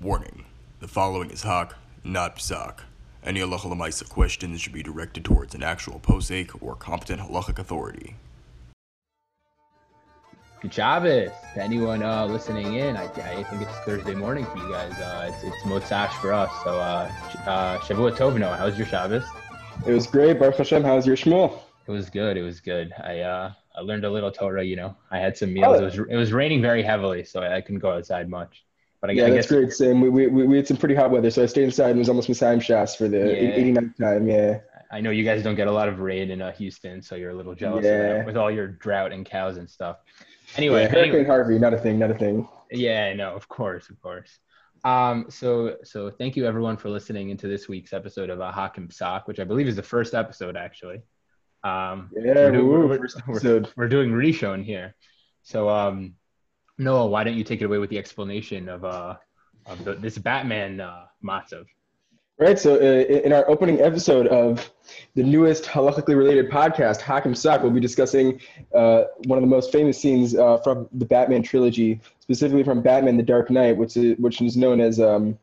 Warning: The following is hak, not psak. Any halacha lemaisa questions should be directed towards an actual posek or competent halachic authority. Good Shabbos. To anyone uh, listening in, I, I think it's Thursday morning for you guys. Uh, it's it's Motzash for us. So uh, uh, Shavua Tov Noah. How was your Shabbos? It was great, Baruch Hashem. How's your Shmuel? It was good. It was good. I uh, I learned a little Torah. You know, I had some meals. Oh. It was it was raining very heavily, so I, I couldn't go outside much. But I, Yeah, I that's guess great. Same. We, we, we had some pretty hot weather, so I stayed inside and was almost mesayem Shas for the Yeah. 89th time. Yeah. I know you guys don't get a lot of rain in uh, Houston, so you're a little jealous of Yeah. that with all your drought and cows and stuff. Anyway, yeah. Hurricane anyway- Harvey, not a thing, not a thing. Yeah, I know, of course, of course. Um, so so thank you everyone for listening into this week's episode of uh, Hakim Sock, which I believe is the first episode actually. Um, Yeah, we're, do- woo, we're- we're- episode. we're doing Rishon here. So um, Noah, why don't you take it away with the explanation of uh of the, this Batman uh, matzav? Right. So uh, in our opening episode of the newest halachically related podcast, Hakim Sak, we'll be discussing uh, one of the most famous scenes uh, from the Batman trilogy, specifically from Batman: The Dark Knight, which is, which is known as um,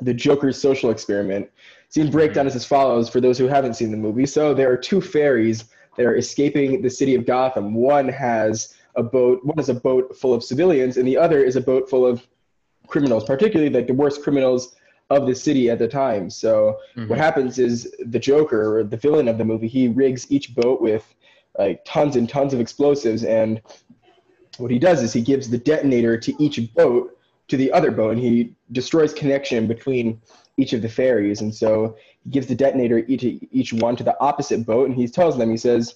the Joker's social experiment. Scene breakdown is as follows for those who haven't seen the movie. So there are two ferries that are escaping the city of Gotham. One has a boat, one is a boat full of civilians, and the other is a boat full of criminals, particularly like the worst criminals of the city at the time. So Mhm. what happens is the Joker, or the villain of the movie, he rigs each boat with like tons and tons of explosives, and what he does is he gives the detonator to each boat to the other boat, and he destroys connection between each of the ferries. And so he gives the detonator each, each one to the opposite boat, and he tells them, he says,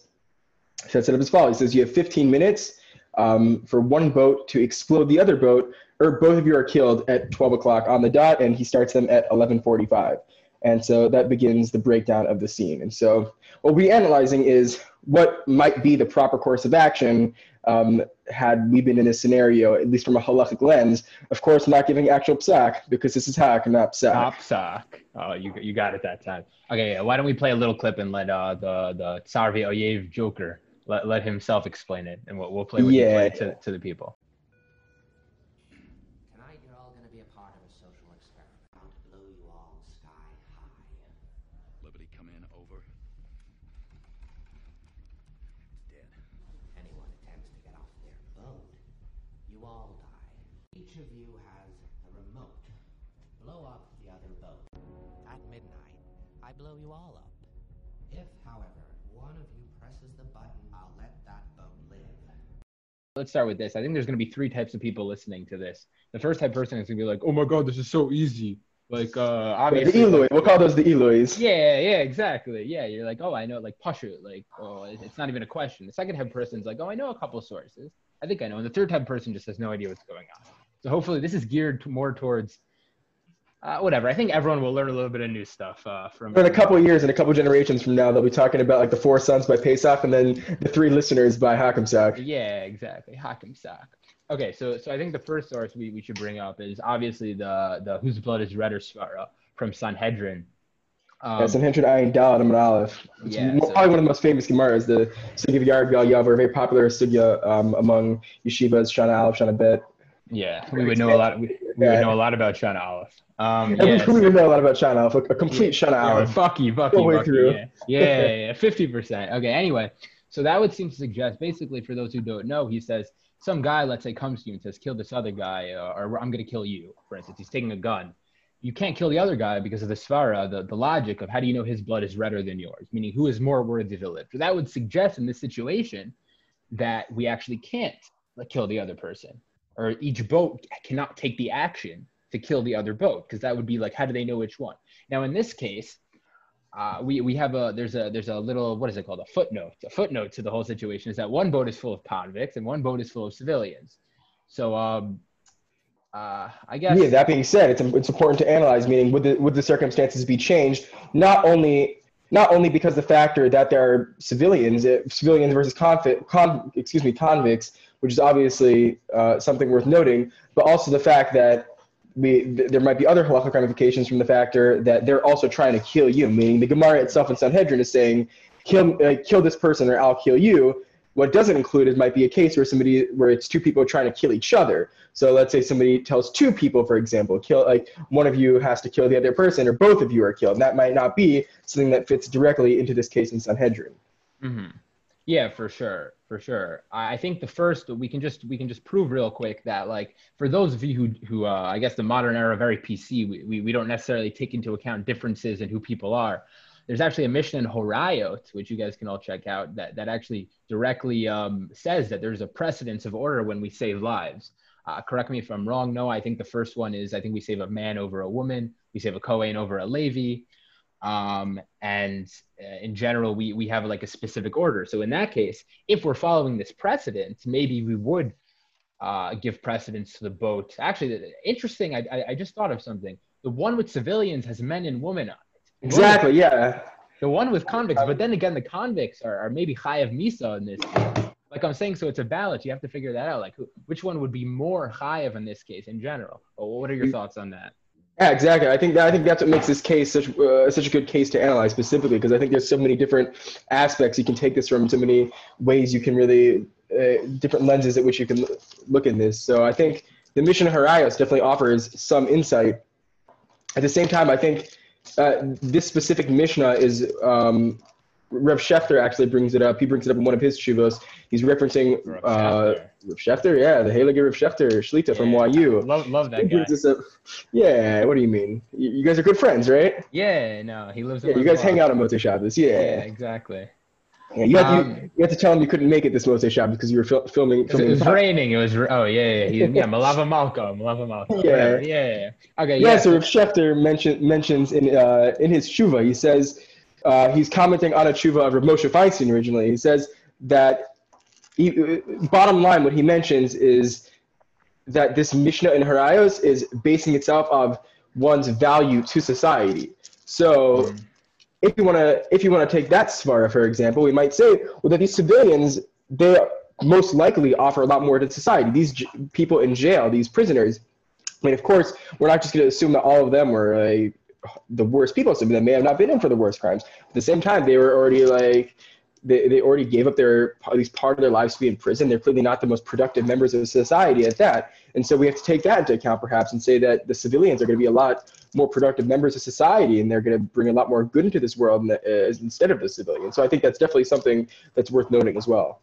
sets it up as follows. He says, you have 15 minutes um, for one boat to explode the other boat, or both of you are killed at 12 o'clock on the dot, and he starts them at 11:45. And so that begins the breakdown of the scene. And so what we're analyzing is what might be the proper course of action um, had we been in this scenario, at least from a halachic lens. Of course, not giving actual psak because this is hak, not psak. Top sock. Oh, you you got it that time. Okay, why don't we play a little clip and let uh the the Tsarvi Oyev Joker let, let himself explain it, and we'll, we'll play what Yeah. he played to, to the people. Let's start with this. I think there's going to be three types of people listening to this. The first type person is going to be like, "Oh my god, this is so easy." Like, uh, the obviously. Eloi, we'll call those the Elois. Yeah, yeah, exactly. Yeah, you're like, oh, I know, like Pashut, like, oh, it's not even a question. The second type person's like, oh, I know a couple sources. I think I know. And the third type person just has no idea what's going on. So hopefully, this is geared more towards, uh, whatever. I think everyone will learn a little bit of new stuff uh, from. In a couple of years and a couple generations from now, they'll be talking about like the Four Sons by Pesach and then the Three Listeners by Hakim Sak. Yeah, exactly. Hakim Sak. Okay, so so I think the first source we, we should bring up is obviously the the whose blood is red or Svara from Sanhedrin. Um, Yeah, Sanhedrin Ayin Daled Amud Aleph. It's Yeah, mo- so- probably one of the most famous Gemaras, the Sugya of Yehareg V'al Ya'avor, very popular sugya um, among yeshivas, Shana Aleph, Shana Bet. yeah, we would know a lot. We, we would know a lot about Shana Aleph. Um, Every yeah, we would know a lot about Shana Aleph, a, a complete Shana Yeah, fuck you, fuck you, Full way fuck you, through. Yeah, yeah, yeah, fifty percent. Okay. Anyway, so that would seem to suggest, basically, for those who don't know, he says some guy, let's say, comes to you and says, "Kill this other guy," uh, or "I'm going to kill you." For instance, he's taking a gun. You can't kill the other guy because of the svara, the, the logic of how do you know his blood is redder than yours, meaning who is more worthy to live. So that would suggest in this situation that we actually can't like, kill the other person, or each boat cannot take the action to kill the other boat because that would be like, how do they know which one? Now, in this case, uh, we we have a there's a there's a little what is it called a footnote a footnote to the whole situation is that one boat is full of convicts and one boat is full of civilians. So um, uh, I guess Yeah, that being said, it's, it's important to analyze, meaning would the, would the circumstances be changed, not only not only because the factor that there are civilians, uh, civilians versus convict, con, excuse me, convicts, which is obviously uh, something worth noting, but also the fact that we, th- there might be other halachic ramifications from the factor that they're also trying to kill you, meaning the Gemara itself in Sanhedrin is saying, kill, uh, kill this person or I'll kill you. What doesn't include is might be a case where somebody where it's two people trying to kill each other. So let's say somebody tells two people, for example, kill like one of you has to kill the other person, or both of you are killed. And that might not be something that fits directly into this case in Sanhedrin. hmm Yeah, for sure, for sure. I think the first we can just we can just prove real quick that like for those of you who who uh, I guess the modern era very PC, we, we we don't necessarily take into account differences in who people are. There's actually a Mishnah in Horayot, which you guys can all check out, that that actually directly um, says that there's a precedence of order when we save lives. Uh, correct me if I'm wrong. No, I think the first one is I think we save a man over a woman, we save a Kohen over a Levi, um, and uh, in general we we have like a specific order. So in that case if we're following this precedent maybe we would uh, give precedence to the boat. Actually interesting I, I i just thought of something. The one with civilians has men and women on it. Exactly. Yeah. the one with convicts but then again the convicts are, are maybe chayav misa in this case. like i'm saying so it's a balance you have to figure that out. Like who, which one would be more chayav in this case in general? Well, what are your thoughts on that Yeah, exactly. I think that I think that's what makes this case such uh, such a good case to analyze specifically because I think there's so many different aspects you can take this from, so many ways you can really uh, different lenses at which you can look in this. So I think the Mishnah of Horayos definitely offers some insight. At the same time, I think uh, this specific Mishnah is um, Rev Schachter actually brings it up. He brings it up in one of his shuvos. He's referencing Rav uh, Schachter. Rev yeah, the Heilige Rev Schachter, Shlita from YU. love, love He that guy brings this up. Yeah, what do you mean? You, you guys are good friends, right? yeah no he lives in Yeah, you guys hang out on Motzei Shabbos. yeah Yeah. exactly yeah. You, had to, Um, you had to tell him you couldn't make it this Motzei Shabbos because you were fil- filming. It filming was raining. It was oh yeah yeah he, yeah Malava Malko Malava Malko Yeah. Yeah yeah yeah. okay Yeah, yeah, so Rav Schachter mention, mentions in uh, in his tshuva, he says uh, he's commenting on a tshuva of Moshe Feinstein originally. He says that he, uh, bottom line, what he mentions is that this Mishnah in Horayos is basing itself of one's value to society. So Mhm. if you want to if you want to take that svara for example, we might say well that these civilians they most likely offer a lot more to society. These j- people in jail, these prisoners. I mean, of course, we're not just going to assume that all of them were like the worst people. Some of may have not been in for the worst crimes. At the same time, they were already like they, they already gave up their at least part of their lives to be in prison. They're clearly not the most productive members of society at that. And so we have to take that into account perhaps and say that the civilians are going to be a lot more productive members of society and they're going to bring a lot more good into this world uh, instead of the civilians. So I think that's definitely something that's worth noting as well.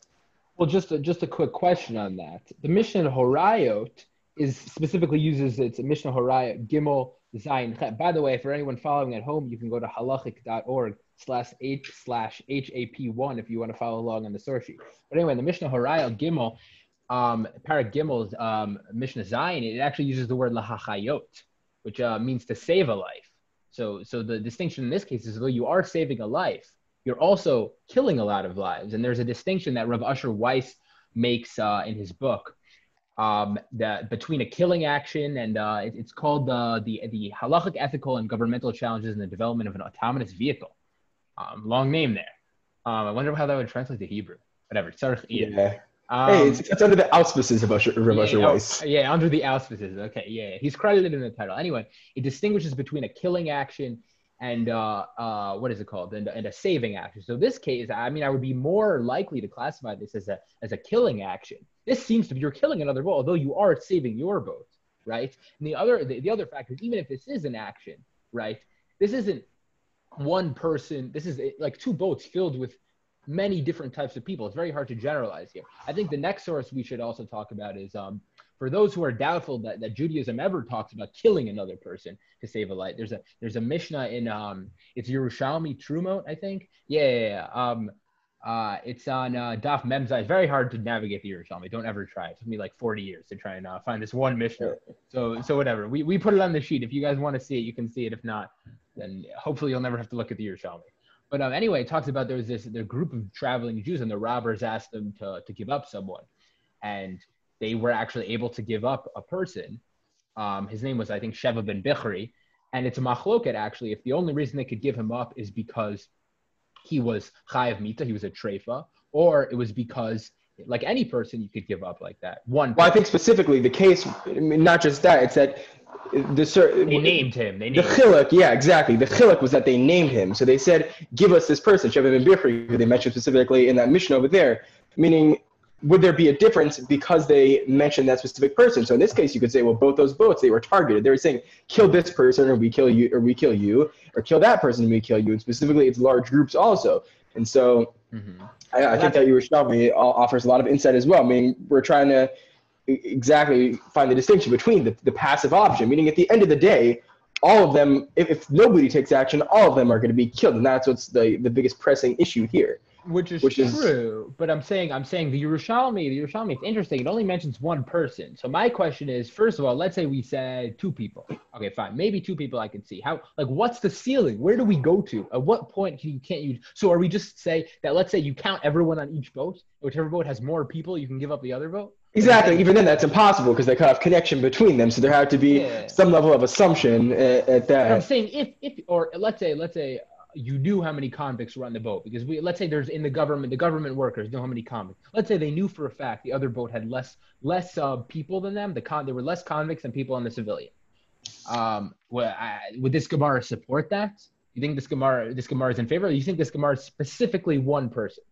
Well, just a, just a quick question on that. The Mishnah Horayot is specifically uses its Mishnah Horayot Gimel Zayin Chet. By the way, for anyone following at home, you can go to halachic.org slash h slash hap1 if you want to follow along on the source sheet. But anyway, the Mishnah Horayot Gimel, um, Perek Gimel's um, Mishnah Zayin, it actually uses the word lahachayot, which uh, means to save a life. So, so the distinction in this case is though you are saving a life, you're also killing a lot of lives. And there's a distinction that Rav Usher Weiss makes uh, in his book um, that between a killing action and uh, it- it's called the, the the halachic ethical and governmental challenges in the development of an autonomous vehicle. Um, long name there. Um, I wonder how that would translate to Hebrew. Whatever. Tzarech Yeah. Um, hey, it's, it's under the auspices of Usher, of yeah, oh, Weiss. yeah, under the auspices. Okay, yeah. he's credited in the title. Anyway, it distinguishes between a killing action and uh, uh, what is it called? And, and a saving action. So this case, I mean, I would be more likely to classify this as a as a killing action. This seems to be you're killing another boat, although you are saving your boat, right? And the other the, the other fact is even if this is an action, right? This isn't one person. This is like two boats filled with many different types of people. It's very hard to generalize here. I think the next source we should also talk about is um, for those who are doubtful that, that Judaism ever talks about killing another person to save a life. There's a there's a Mishnah in um it's Yerushalmi Trumot, I think. Yeah, yeah, yeah. Um, uh, it's on uh, Daf Memzai. It's very hard to navigate the Yerushalmi. Don't ever try. It took me like 40 years to try and uh, find this one Mishnah. So so whatever. We we put it on the sheet. If you guys want to see it, you can see it. If not, then hopefully you'll never have to look at the Yerushalmi. But um, anyway, it talks about there was this the group of traveling Jews, and the robbers asked them to, to give up someone, and they were actually able to give up a person. Um, his name was, I think, Sheva ben Bichri, and it's a machloket actually. If the only reason they could give him up is because he was chayav mita, he was a treifa, or it was because, like any person, you could give up like that. One, Well, I think specifically the case, I mean, not just that, it's that the cer- they named him. They the named him. chiluk, yeah, exactly. The chiluk was that they named him. So they said, give us this person, Sheva ben Bichri, who they mentioned specifically in that Mishnah over there. Meaning, would there be a difference because they mentioned that specific person? So in this case, you could say, well, both those boats they were targeted. They were saying, kill this person or we kill you, or we kill you, or kill that person and we kill you. And specifically, it's large groups also. And so Mhm. I, I think that Yerushalmi offers a lot of insight as well. I mean, we're trying to exactly find the distinction between the, the passive option, meaning at the end of the day, all of them, if, if nobody takes action, all of them are going to be killed. And that's what's the, the biggest pressing issue here. Which is Which is- true. But I'm saying I'm saying the Yerushalmi, the Yerushalmi, it's interesting. It only mentions one person. So my question is, first of all, let's say we said two people. Okay, fine, maybe two people I can see. How like what's the ceiling? Where do we go to? At what point can you can't you? So are we just say that? Let's say you count everyone on each boat. Whichever boat has more people, you can give up the other boat. Exactly. Even then, that's impossible because they cut off connection between them. So there had to be Yeah. some level of assumption eh, at, at But I'm saying if if or let's say let's say you knew how many convicts were on the boat because we let's say there's in the government the government workers know how many convicts. Let's say they knew for a fact the other boat had less less uh, people than them. The con there were less convicts than people on the civilian. Um, well, I, would this Gemara support that? You think this Gemara this Gemara is in favor? Or you think this Gemara is specifically one person?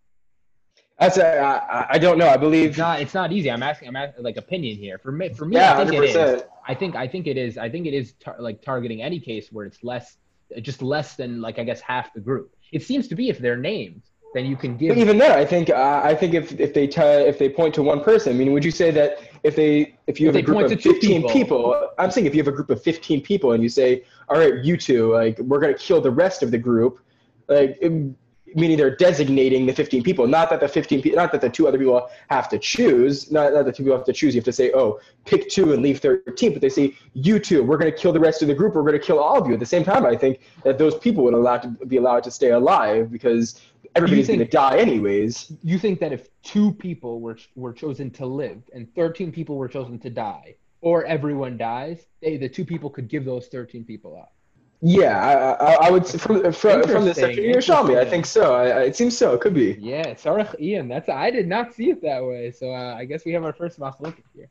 That's a, I, I don't know. I It's believe. not it's not easy. I'm asking I'm asking like opinion here. For me for me Yeah, I think it is. I think I think it is. I think it is tar- like targeting any case where it's less, just less than like I guess half the group. It seems to be if they're named, then you can give. But even then, I think uh, I think if if they t- if they point to one person, I mean, would you say that if they if you If have a group of to 15 people. people. I'm saying if you have a group of 15 people and you say, all right, you two, like we're gonna kill the rest of the group, like it- meaning they're designating the 15 people, not that the 15 people, not that the two other people have to choose, not that the two people have to choose. You have to say, oh, pick two and leave 13, but they say you two, we're gonna kill the rest of the group, we're gonna kill all of you. At the same time, I think that those people would allowed to be allowed to stay alive because everybody's gonna die anyways. you think that if two people were were chosen to live and 13 people were chosen to die, or everyone dies, they, the two people could give those 13 people up. Yeah, I, I, I would from from, from the section Interesting, you showed me. I think so. I, I, it seems so. It could be. Yeah, Tzarich Iyun. That's I did not see it that way. So uh, I guess we have our first look here.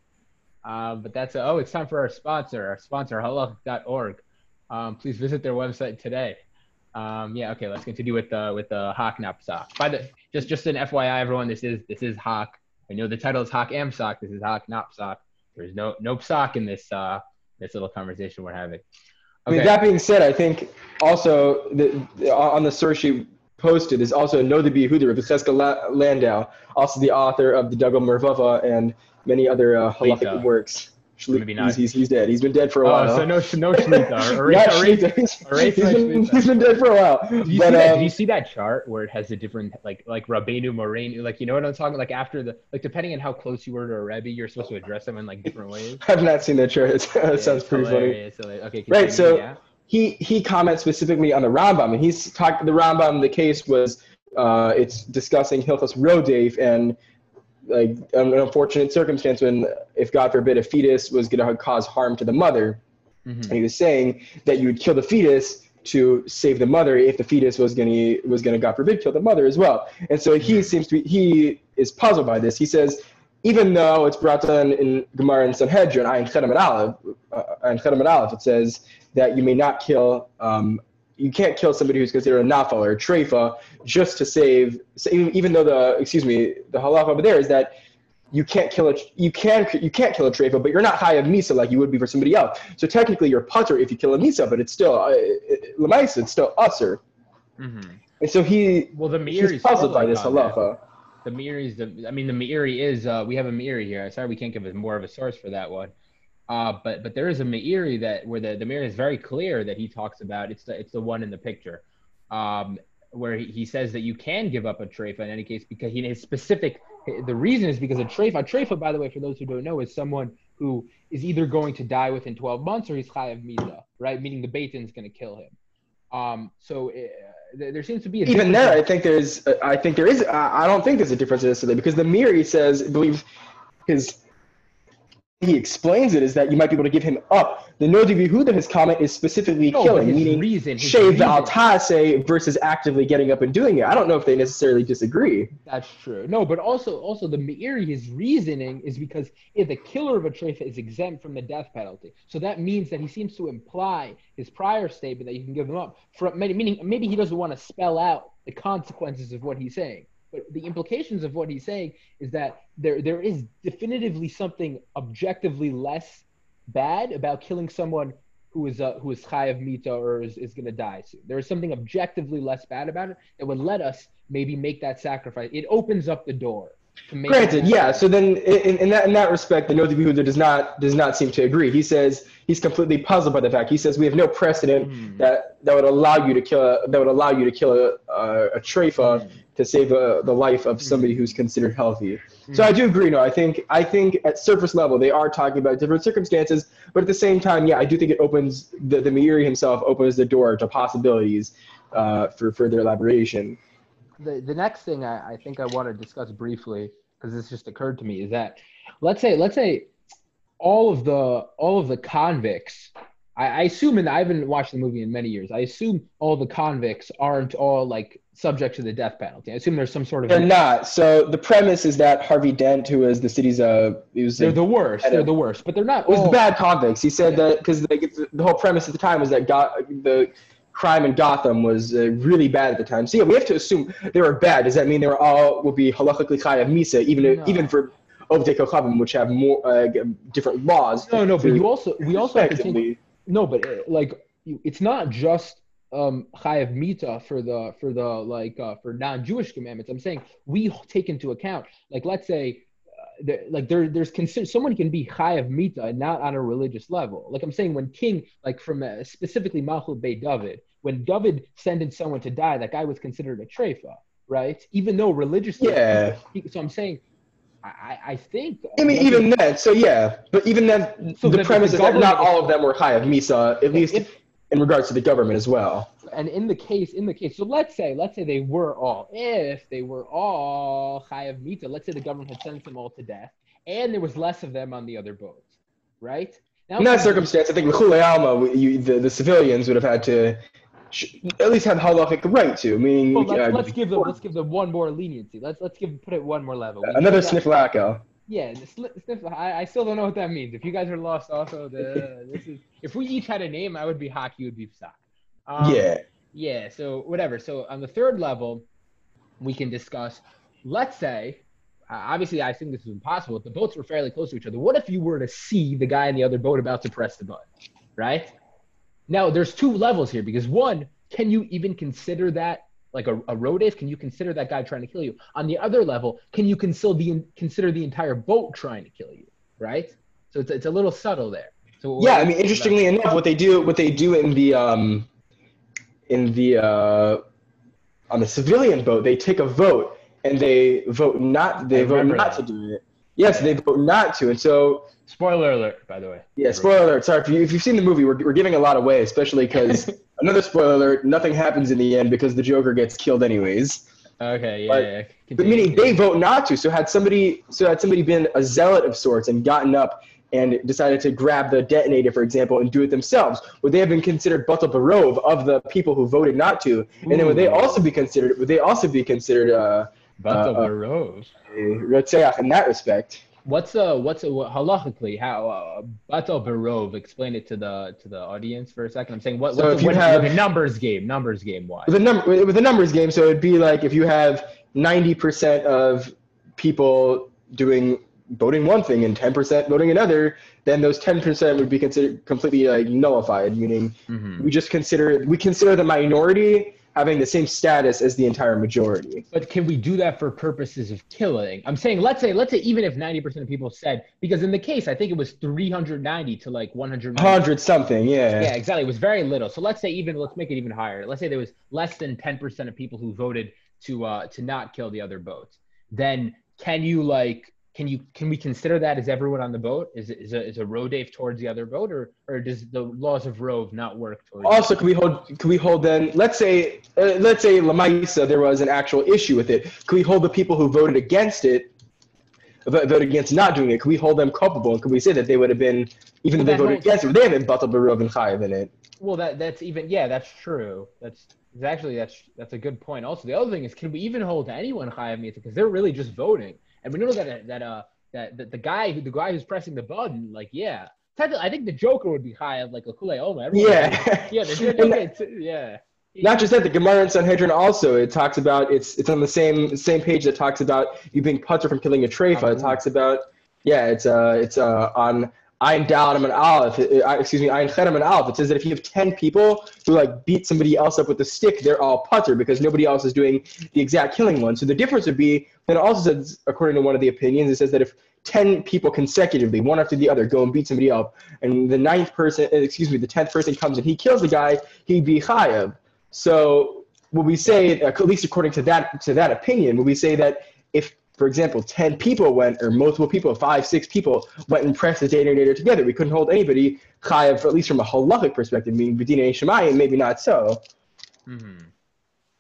Um, but that's oh, it's time for our sponsor. Our sponsor, halach.org. Um, please visit their website today. Um, yeah, okay, let's continue with uh, with the Hawk Napsock. By the just just an FYI, everyone, this is this is Hawk. I know the title is Hawk Amsock. This is Hawk Napsock. There's no no psock in this uh this little conversation we're having. I mean, that being said, I think also the, the- on the source sheet posted is also Noda BeYehuda of Cheska La- Landau, also the author of the Dagul Mervava and many other uh, halachic works. Shli- Maybe not. He's, he's, dead. He's been dead for a Oh, while. so no no Shlita. Or, Not or, Shlita. He's- he's been- he's been dead for a while. Did you, But, see that? um, Did you see that chart where it has the different like like Rabbeinu Morenu? Like you know what I'm talking? Like after the like depending on how close you were to a Rebbe, you're supposed to address them in like different ways. I've not seen that chart. that Yeah, sounds it's pretty funny. hilarious, hilarious. Okay, Right, so- yeah. he he comments specifically on the Rambam, and he's talked. The Rambam, the case was uh, it's discussing Hilchos Rodef and like an unfortunate circumstance when, if God forbid, a fetus was going to cause harm to the mother, Mhm. and he was saying that you would kill the fetus to save the mother if the fetus was going to was going to God forbid kill the mother as well. And so he seems to be he is puzzled by this. He says. Even though it's brought down in Gemara and Sanhedrin, Ayin Chedem and Aleph, uh, and Aleph, it says that you may not kill, um, you can't kill somebody who's considered a nafal or a treifa just to save, even, even though the, excuse me, the halach over there is that you can't kill a, you can, you can't kill a treifa, but you're not high of misa like you would be for somebody else. So technically you're putter if you kill a misa, but it's still, uh, lemaisa, it's still usser. Mhm. And so he, Well, the Meiri he's puzzled by this on that. The Meiri is the. I mean, the Meiri is. Uh, we have a Meiri here. I'm sorry, we can't give us more of a source for that one. Uh, but but there is a Meiri that where the the Meiri is very clear that he talks about. It's the it's the one in the picture, um, where he, he says that you can give up a treifa in any case because he his specific. The reason is because a treifa. A treifa, by the way, for those who don't know, is someone who is either going to die within 12 months or he's chayav misa, right? Meaning the Beis Din is going to kill him. Um, so uh, there seems to be a even there, I think there's, I think there is, I I don't think there's a difference necessarily because the Meiri says, I believe his, he explains it is that you might be able to give him up. The Noda Yehuda, his comment is specifically No, killing, meaning reason, shev v'al ta'aseh versus actively getting up and doing it. I don't know if they necessarily disagree. That's true. No, but also also the Meiri, his reasoning is because if the killer of a treifa is exempt from the death penalty, so that means that he seems to imply his prior statement that you can give them up. From meaning maybe he doesn't want to spell out the consequences of what he's saying. But the implications of what he's saying is that there there is definitively something objectively less bad about killing someone who is uh, who is chayav mita or is, is going to die soon. There is something objectively less bad about it that would let us maybe make that sacrifice. It opens up the door. To make Granted, yeah. So then, in, in that in that respect, the Noda Yehuda does not does not seem to agree. He says he's completely puzzled by the fact. He says we have no precedent Hmm. that that would allow you to kill a, that would allow you to kill a a, a treifa Hmm. To save a, the life of hmm. somebody who's considered healthy. Hmm. So I do agree. No, I think I think at surface level they are talking about different circumstances, but at the same time, yeah, I do think it opens the the Meiri himself opens the door to possibilities uh, for further elaboration. the, the next thing I, I think I want to discuss briefly because this just occurred to me is that let's say let's say all of the all of the convicts I, I assume and I haven't watched the movie in many years I assume all the convicts aren't all like subject to the death penalty I assume there's some sort of They're not. So the premise is that Harvey Dent, who is the city's uh, he was they're the worst they're the worst but they're not was all, the bad convicts. He said Yeah. that because the, the whole premise at the time was that Go- the crime in Gotham was uh, really bad at the time. So yeah, we have to assume they were bad. Does that mean they were all will be halachically chayav misa, even if, No. even for Ovdei Kochavim, which have more uh, different laws? no no but you also we also have to think No, but uh, like it's not just um chayav mita for the for the like uh, for non-Jewish commandments. I'm saying we take into account like let's say uh, there, like there there's consider someone can be chayav mita and not on a religious level. Like I'm saying when King like from uh, specifically Malchut Bey David when David sentenced someone to die, that guy was considered a treifa, right? Even though religiously, Yeah. so I'm saying. I, I- think. I mean, even then, so yeah, but even then, So the premise the is that not all of them were chayav misa, at least If- in regards to the government as well. and in the case, in the case, so let's say, let's say they were all, if they were all chayav mita, let's say the government had sentenced them all to death, and there was less of them on the other boats, right? Now, In that circumstance, I think Alma, you, the, the civilians would have had to sh- at least have halachic right to, meaning well, let's, uh, let's give them, let's give them one more leniency. Let's let's give put it one more level. We another give sniff them- lacko. Yeah, the sli- sniff. I, I still don't know what that means. If you guys are lost, also the this is. If we each had a name, I would be hockey, you would be sock. Um, yeah. Yeah, so whatever. So on the third level, we can discuss. Let's say, uh, obviously, I think this is impossible. If the boats were fairly close to each other, what if you were to see the guy in the other boat about to press the button, right? Now, there's two levels here because one, can you even consider that like a, a road? Can you consider that guy trying to kill you? On the other level, can you consider the consider the entire boat trying to kill you, right? So it's, it's a little subtle there. So Yeah, I mean, interestingly enough, what they do, what they do in the um, in the uh, on the civilian boat, they take a vote and they vote not. They I vote not that. to do it. Yes, they vote not to, and so spoiler alert, by the way. yeah. Spoiler alert. Sorry if, you, if you've seen the movie, we're we're giving a lot away, especially because another spoiler alert. Nothing happens in the end because the Joker gets killed anyways. Okay, yeah, But- yeah. But Continue, meaning they vote not to. So had somebody so had somebody been a zealot of sorts and gotten up and decided to grab the detonator, for example, and do it themselves, would they have been considered batal barov of the people who voted not to? And then would they also be considered would they also be considered uh, Batal uh, uh, Barov. a in that respect? What's uh what's uh, what, halachically how uh, Batal Barov? Explain it to the to the audience for a second. I'm saying what So what's you what, have- like a numbers game, numbers game wise. With a number with a numbers game, so it'd be like if you have ninety percent of people doing voting one thing and ten percent voting another, then those ten percent would be considered completely like nullified, meaning Mhm. we just consider we consider the minority having the same status as the entire majority. But can we do that for purposes of killing? I'm saying let's say let's say even if 90% of people said because in the case I think it was 390 to like 190. Hundred something, yeah. Yeah, exactly. It was very little. So let's say even let's make it even higher. Let's say there was less than 10% of people who voted to uh to not kill the other boats. Then can you like can you can we consider that as everyone on the boat? Is is a is a rodef towards the other boat or or does the laws of Rove not work towards Also, can we hold? Can we hold then? Let's say, uh, let's say Lamaisa, there was an actual issue with it. Can we hold the people who voted against it, vote against not doing it? Can we hold them culpable? And can we say that they would have been, even if they voted against it, they haven't batal barov and chayiv in it? Well, that that's even yeah, that's true. That's actually that's that's a good point. Also, the other thing is, can we even hold anyone chayav mita because they're really just voting, and we know that that uh that, that the guy who the guy who's pressing the button, like yeah, I think the Joker would be chayav like a kule oma. Everyone- Yeah. yeah, the And Joker, it's- yeah. Not just that, the Gemara in Sanhedrin also it talks about it's it's on the same same page that talks about you being putter from killing a treifa. It talks about yeah, it's uh it's uh on Ein Dalam and Aleph. uh, uh, excuse me, Ein Chedam and Aleph. It says that if you have ten people who like beat somebody else up with a stick, they're all putter because nobody else is doing the exact killing one. So the difference would be then it also says according to one of the opinions, it says that if 10 people consecutively, one after the other, go and beat somebody up, and the ninth person, uh, excuse me, the 10th person comes and he kills the guy, he'd be chayav. So would we say, at least according to that to that opinion, would we say that if, for example, 10 people went, or multiple people, five, six people went and pressed the detonator together, we couldn't hold anybody chayav, at least from a halachic perspective, meaning Bedina Shemayim, maybe not so. Mm-hmm.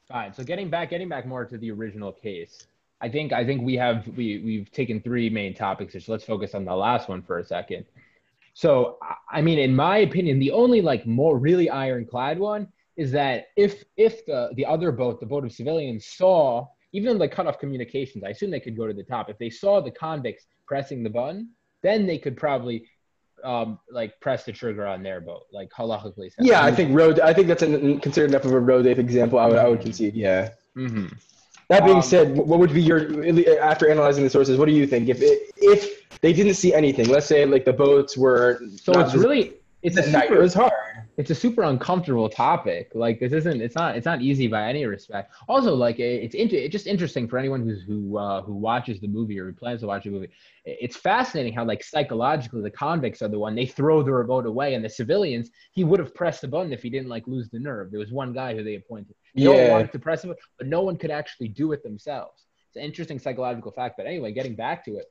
Fine. So getting back, getting back more to the original case, I think I think we have we we've taken three main topics. So let's focus on the last one for a second. So I mean, in my opinion, the only like more really ironclad one is that if if the the other boat, the boat of civilians, saw even though they cut off communications, I assume they could go to the top. If they saw the convicts pressing the button, then they could probably um like press the trigger on their boat, like halachically. Yeah, I think road. I think that's an, considered enough of a rodef example. I would, I would concede. Yeah. hmm That being Um, said, what would be your after analyzing the sources? What do you think if it, if they didn't see anything? Let's say like the boats were. So it's vis- really it's a at night. It was hard. It's a super uncomfortable topic. Like this isn't it's not it's not easy by any respect. Also, like it's inter- it's just interesting for anyone who's who uh, who watches the movie or who plans to watch the movie. It's fascinating how like psychologically the convicts are the one they throw the remote away, and the civilians he would have pressed the button if he didn't like lose the nerve. There was one guy who they appointed. No one wanted to press it, but no one could actually do it themselves. It's an interesting psychological fact. But anyway, getting back to it.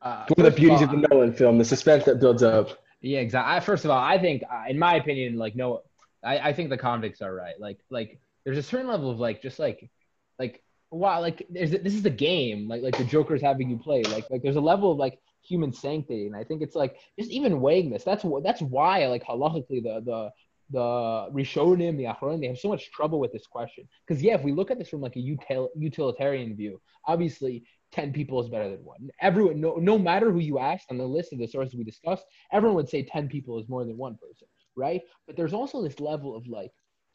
Uh, One of the beauties of the Nolan film, the suspense that builds up. Yeah, exactly. I, first of all, I think, uh, in my opinion, like no, I, I think the convicts are right. Like, like there's a certain level of like, just like, like, wow, like there's this is a game. Like, like the Joker's having you play. Like, like there's a level of like human sanctity, and I think it's like just even weighing this. That's wh- that's why like halachically the the the Rishonim, the Achronim, they have so much trouble with this question. Because yeah, if we look at this from like a util- utilitarian view, obviously. 10 people is better than one. Everyone, no, no matter who you ask on the list of the sources we discussed, everyone would say 10 people is more than one person, right? But there's also this level of like,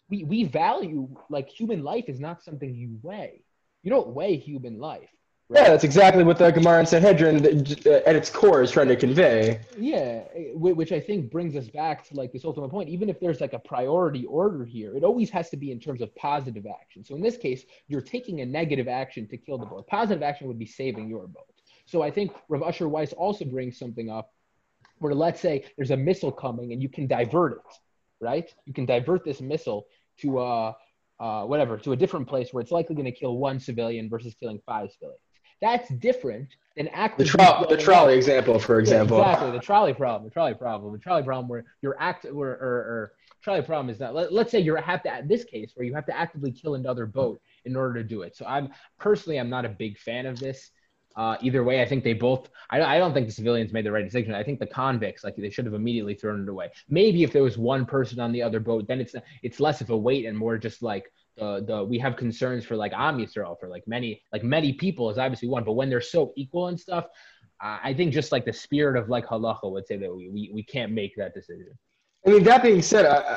we, we value like human life is not something you weigh. You don't weigh human life. Yeah, that's exactly what the Gemara and Sanhedrin uh, at its core is trying to convey. Yeah, which I think brings us back to like this ultimate point. Even if there's like a priority order here, it always has to be in terms of positive action. So in this case, you're taking a negative action to kill the boat. Positive action would be saving your boat. So I think Rav Usher Weiss also brings something up where let's say there's a missile coming and you can divert it, right? You can divert this missile to uh, uh, whatever to a different place where it's likely going to kill one civilian versus killing five civilians. That's different than The, actively tro- the trolley example, for yeah, example. exactly. The trolley problem. The trolley problem. The trolley problem where you're act or, or, or trolley problem is that let, let's say you have to this case where you have to actively kill another boat in order to do it. So I'm personally I'm not a big fan of this. Uh, either way, I think they both. I, I don't think the civilians made the right decision. I think the convicts, like they should have immediately thrown it away. Maybe if there was one person on the other boat, then it's it's less of a weight and more just like the the we have concerns for like Am Yisrael for like many like many people is obviously one, but when they're so equal and stuff, I think just like the spirit of like halacha would say that we, we, we can't make that decision. I mean, that being said, I,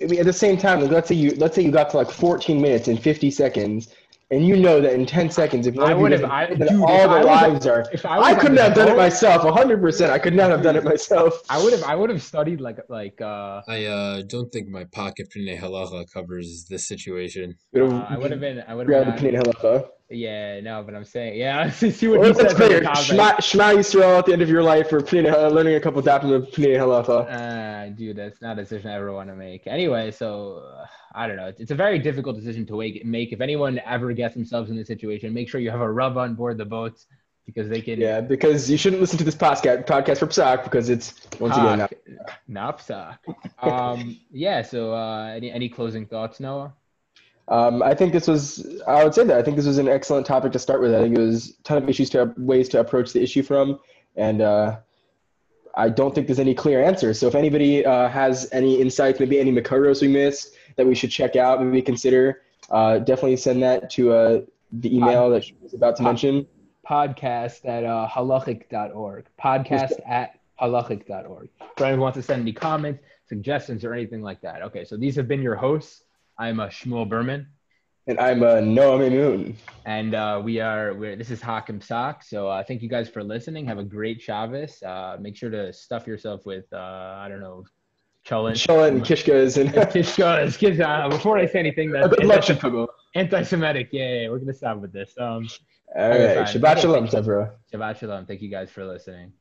I- mean, at the same time, let's say you let's say you got to like 14 minutes and 50 seconds, and you know that in 10 seconds, if I you would've- I- dude, all the was- lives are. if I I, couldn't have done it myself. 100. percent I could not have done it myself. I would have I would have studied like like uh, I uh, don't think my pocket Pnei Halacha covers this situation. uh I would have been I would have been Pnei Halacha. yeah no but I'm saying yeah see what Well, he that's says clear. the. Shema, Shema Yisrael at the end of your life for Pnei, Halacha, learning a couple dapim of Pnei Halacha. Uh, dude, that's not a decision I ever want to make. Anyway, so uh, I don't know. It's, it's a very difficult decision to wake, make. If anyone ever gets themselves in this situation, make sure you have a rub on board the boats because they can. Yeah, because you shouldn't listen to this podcast podcast for Psak because it's once again not Napsa. Um, yeah. So, uh, any any closing thoughts, Noah? Um, I think this was, I would say that. I think this was an excellent topic to start with. I think it was a ton of issues to ways to approach the issue from. And uh, I don't think there's any clear answers. So if anybody uh, has any insights, maybe any Mekoros we missed that we should check out, maybe consider, uh, definitely send that to uh, the email that she was about to mention. Podcast at uh, halachic.org. Podcast at halachic.org. For anyone who wants to send any comments, suggestions, or anything like that. Okay, so these have been your hosts. I'm uh, Shmuel Berman, And I'm uh, Noam Moon. and uh, we are. We're, this is Hakim Sock. So uh, thank you guys for listening. Have a great Shabbos. Uh, make sure to stuff yourself with uh, I don't know, cholent. Cholent and Kishkas and Kishkas, kids. Uh, before I say anything, that's anti- anti-Semitic. Yeah, yeah, yeah, we're gonna stop with this. Um, All right. Shabbat Shalom, Chevra. Shabbat shalom. Thank you guys for listening.